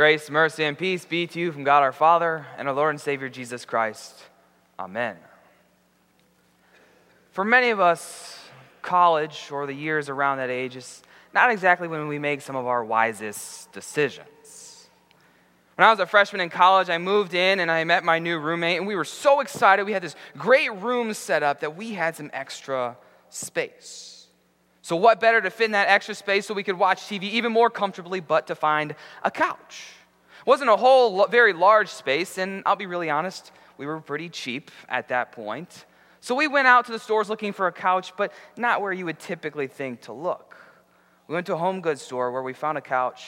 Grace, mercy, and peace be to you from God our Father and our Lord and Savior Jesus Christ. Amen. For many of us, college or the years around that age is not exactly when we make some of our wisest decisions. When I was a freshman in college, I moved in and I met my new roommate, and we were so excited. We had this great room set up that we had some extra space. So, what better to fit in that extra space so we could watch TV even more comfortably but to find a couch? It wasn't a whole very large space, and I'll be really honest, we were pretty cheap at that point. So, we went out to the stores looking for a couch, but not where you would typically think to look. We went to a home goods store where we found a couch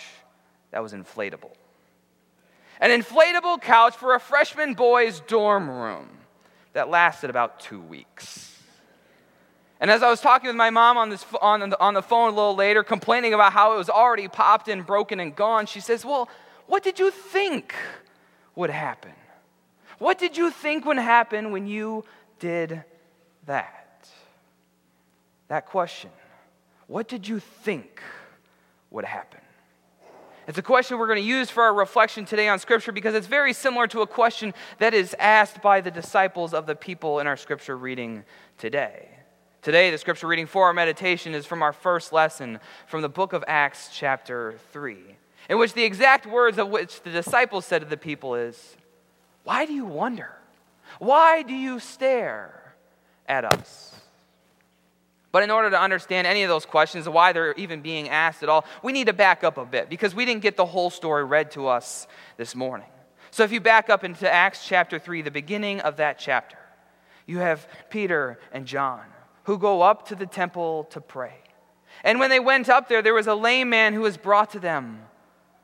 that was inflatable. An inflatable couch for a freshman boy's dorm room that lasted about two weeks. And as I was talking with my mom on, this, on, the, on the phone a little later, complaining about how it was already popped and broken and gone, she says, Well, what did you think would happen? What did you think would happen when you did that? That question. What did you think would happen? It's a question we're going to use for our reflection today on Scripture because it's very similar to a question that is asked by the disciples of the people in our Scripture reading today. Today, the scripture reading for our meditation is from our first lesson from the book of Acts, chapter 3, in which the exact words of which the disciples said to the people is, Why do you wonder? Why do you stare at us? But in order to understand any of those questions, why they're even being asked at all, we need to back up a bit because we didn't get the whole story read to us this morning. So if you back up into Acts chapter 3, the beginning of that chapter, you have Peter and John who go up to the temple to pray. And when they went up there, there was a lame man who was brought to them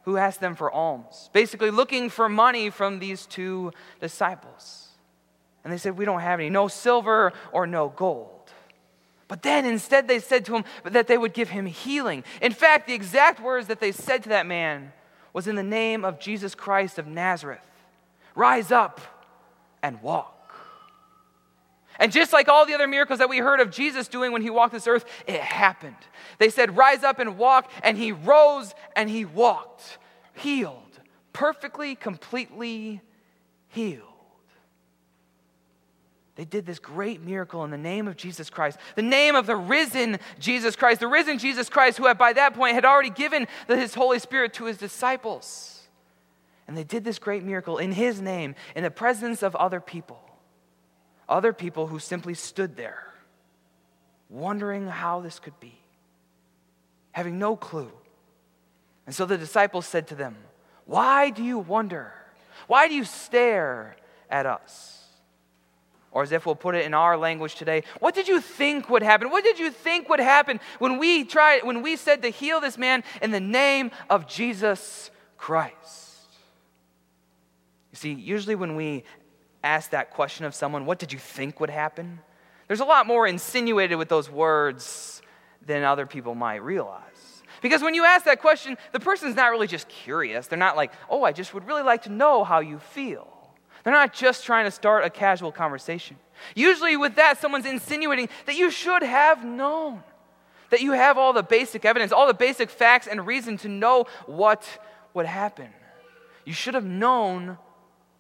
who asked them for alms, basically looking for money from these two disciples. And they said, We don't have any, no silver or no gold. But then instead they said to him that they would give him healing. In fact, the exact words that they said to that man was in the name of Jesus Christ of Nazareth rise up and walk. And just like all the other miracles that we heard of Jesus doing when he walked this earth, it happened. They said, Rise up and walk. And he rose and he walked, healed, perfectly, completely healed. They did this great miracle in the name of Jesus Christ, the name of the risen Jesus Christ, the risen Jesus Christ, who had by that point had already given the, his Holy Spirit to his disciples. And they did this great miracle in his name, in the presence of other people other people who simply stood there, wondering how this could be, having no clue. And so the disciples said to them, Why do you wonder? Why do you stare at us? Or as if we'll put it in our language today, what did you think would happen? What did you think would happen when we tried when we said to heal this man in the name of Jesus Christ? You see, usually when we ask that question of someone, what did you think would happen? There's a lot more insinuated with those words than other people might realize. Because when you ask that question, the person's not really just curious. They're not like, oh, I just would really like to know how you feel. They're not just trying to start a casual conversation. Usually, with that, someone's insinuating that you should have known, that you have all the basic evidence, all the basic facts and reason to know what would happen. You should have known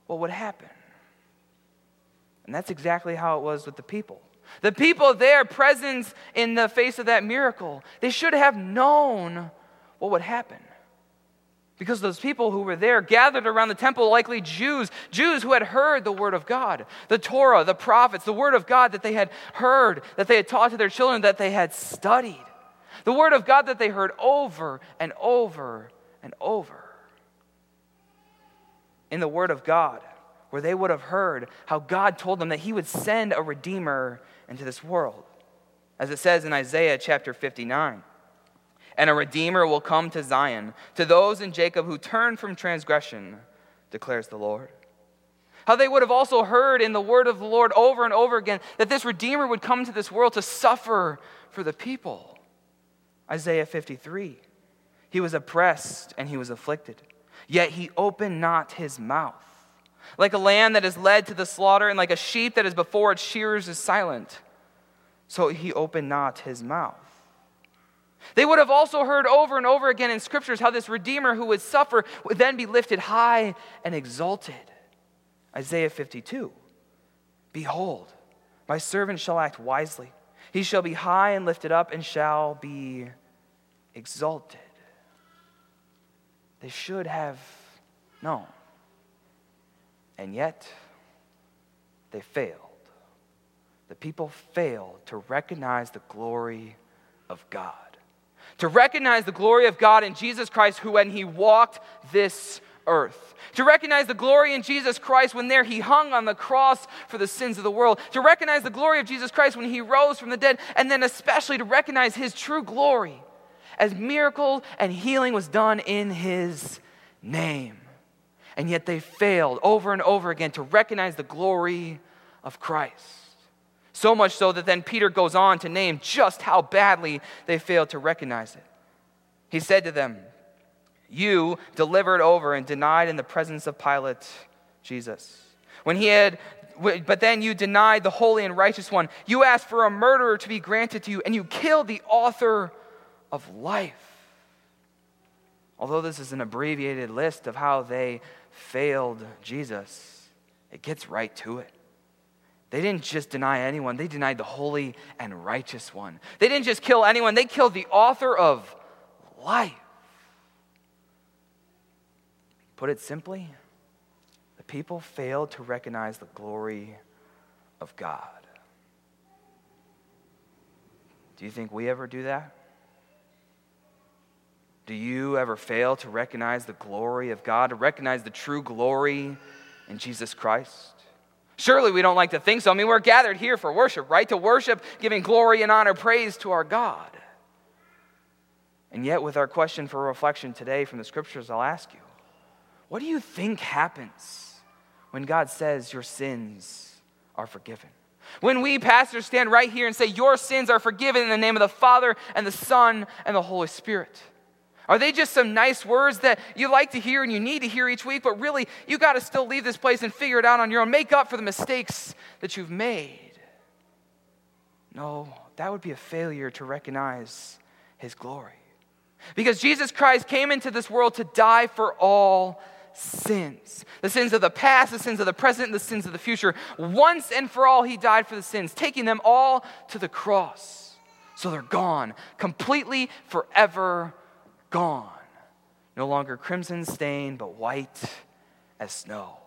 what would happen. And that's exactly how it was with the people. The people there present in the face of that miracle, they should have known what would happen. Because those people who were there gathered around the temple, likely Jews, Jews who had heard the word of God, the Torah, the prophets, the word of God that they had heard, that they had taught to their children, that they had studied. The word of God that they heard over and over and over. In the word of God, where they would have heard how God told them that He would send a Redeemer into this world. As it says in Isaiah chapter 59 And a Redeemer will come to Zion, to those in Jacob who turn from transgression, declares the Lord. How they would have also heard in the word of the Lord over and over again that this Redeemer would come to this world to suffer for the people. Isaiah 53 He was oppressed and he was afflicted, yet he opened not his mouth. Like a lamb that is led to the slaughter, and like a sheep that is before its shearers is silent, so he opened not his mouth. They would have also heard over and over again in scriptures how this Redeemer who would suffer would then be lifted high and exalted. Isaiah 52 Behold, my servant shall act wisely. He shall be high and lifted up and shall be exalted. They should have known. And yet, they failed. The people failed to recognize the glory of God. To recognize the glory of God in Jesus Christ, who, when he walked this earth. To recognize the glory in Jesus Christ when there he hung on the cross for the sins of the world. To recognize the glory of Jesus Christ when he rose from the dead. And then, especially, to recognize his true glory as miracle and healing was done in his name. And yet they failed over and over again to recognize the glory of Christ. So much so that then Peter goes on to name just how badly they failed to recognize it. He said to them, You delivered over and denied in the presence of Pilate Jesus. When he had but then you denied the holy and righteous one. You asked for a murderer to be granted to you, and you killed the author of life. Although this is an abbreviated list of how they failed Jesus, it gets right to it. They didn't just deny anyone, they denied the holy and righteous one. They didn't just kill anyone, they killed the author of life. Put it simply, the people failed to recognize the glory of God. Do you think we ever do that? Do you ever fail to recognize the glory of God, to recognize the true glory in Jesus Christ? Surely we don't like to think so. I mean, we're gathered here for worship, right? To worship, giving glory and honor, praise to our God. And yet, with our question for reflection today from the scriptures, I'll ask you what do you think happens when God says your sins are forgiven? When we pastors stand right here and say, Your sins are forgiven in the name of the Father and the Son and the Holy Spirit. Are they just some nice words that you like to hear and you need to hear each week, but really you got to still leave this place and figure it out on your own? Make up for the mistakes that you've made. No, that would be a failure to recognize His glory. Because Jesus Christ came into this world to die for all sins the sins of the past, the sins of the present, the sins of the future. Once and for all, He died for the sins, taking them all to the cross. So they're gone, completely, forever gone. No longer crimson stained, but white as snow.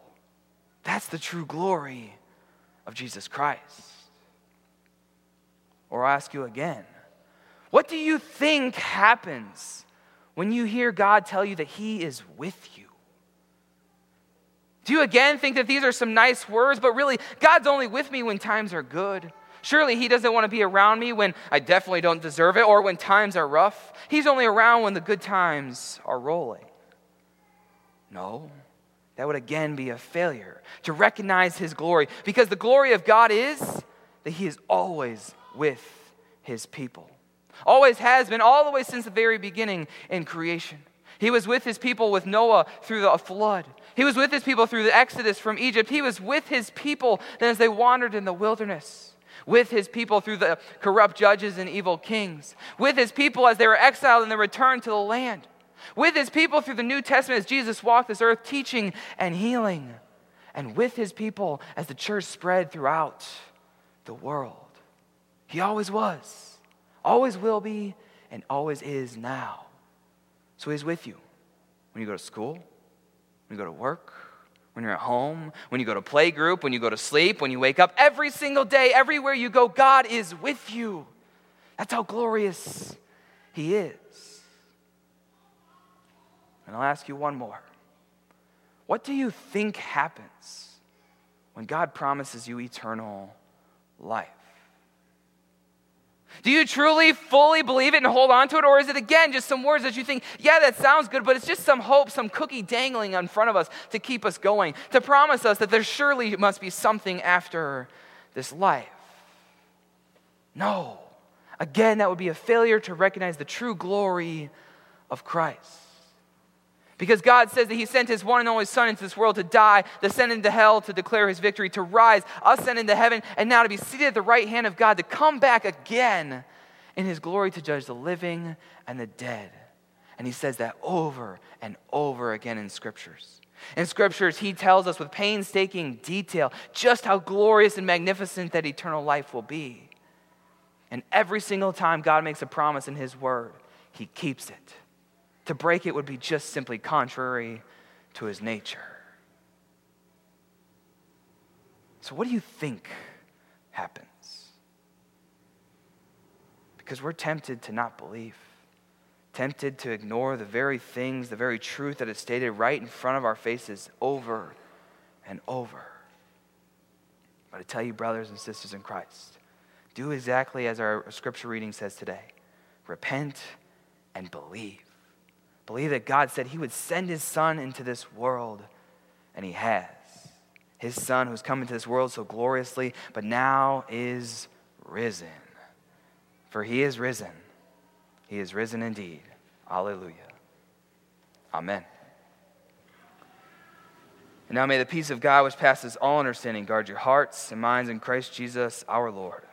That's the true glory of Jesus Christ. Or I'll ask you again what do you think happens when you hear God tell you that He is with you? Do you again think that these are some nice words, but really, God's only with me when times are good? Surely He doesn't want to be around me when I definitely don't deserve it or when times are rough. He's only around when the good times are rolling. No, that would again be a failure to recognize His glory because the glory of God is that He is always with His people. Always has been, all the way since the very beginning in creation. He was with His people with Noah through the flood. He was with His people through the Exodus from Egypt. He was with His people then as they wandered in the wilderness with his people through the corrupt judges and evil kings, with his people as they were exiled and they returned to the land, with his people through the New Testament as Jesus walked this earth teaching and healing, and with his people as the church spread throughout the world. He always was, always will be, and always is now. So he's with you when you go to school, when you go to work, when you're at home, when you go to play group, when you go to sleep, when you wake up, every single day, everywhere you go, God is with you. That's how glorious He is. And I'll ask you one more. What do you think happens when God promises you eternal life? Do you truly, fully believe it and hold on to it? Or is it again just some words that you think, yeah, that sounds good, but it's just some hope, some cookie dangling in front of us to keep us going, to promise us that there surely must be something after this life? No. Again, that would be a failure to recognize the true glory of Christ. Because God says that He sent His one and only Son into this world to die, to descend into hell to declare His victory, to rise, ascend into heaven, and now to be seated at the right hand of God, to come back again in his glory to judge the living and the dead. And he says that over and over again in scriptures. In scriptures, he tells us with painstaking detail just how glorious and magnificent that eternal life will be. And every single time God makes a promise in his word, he keeps it. To break it would be just simply contrary to his nature. So, what do you think happens? Because we're tempted to not believe, tempted to ignore the very things, the very truth that is stated right in front of our faces over and over. But I tell you, brothers and sisters in Christ, do exactly as our scripture reading says today repent and believe. Believe that God said He would send His Son into this world, and He has. His Son who's come into this world so gloriously, but now is risen. For He is risen. He is risen indeed. Alleluia. Amen. And now may the peace of God, which passes all understanding, guard your hearts and minds in Christ Jesus our Lord.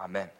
Amen.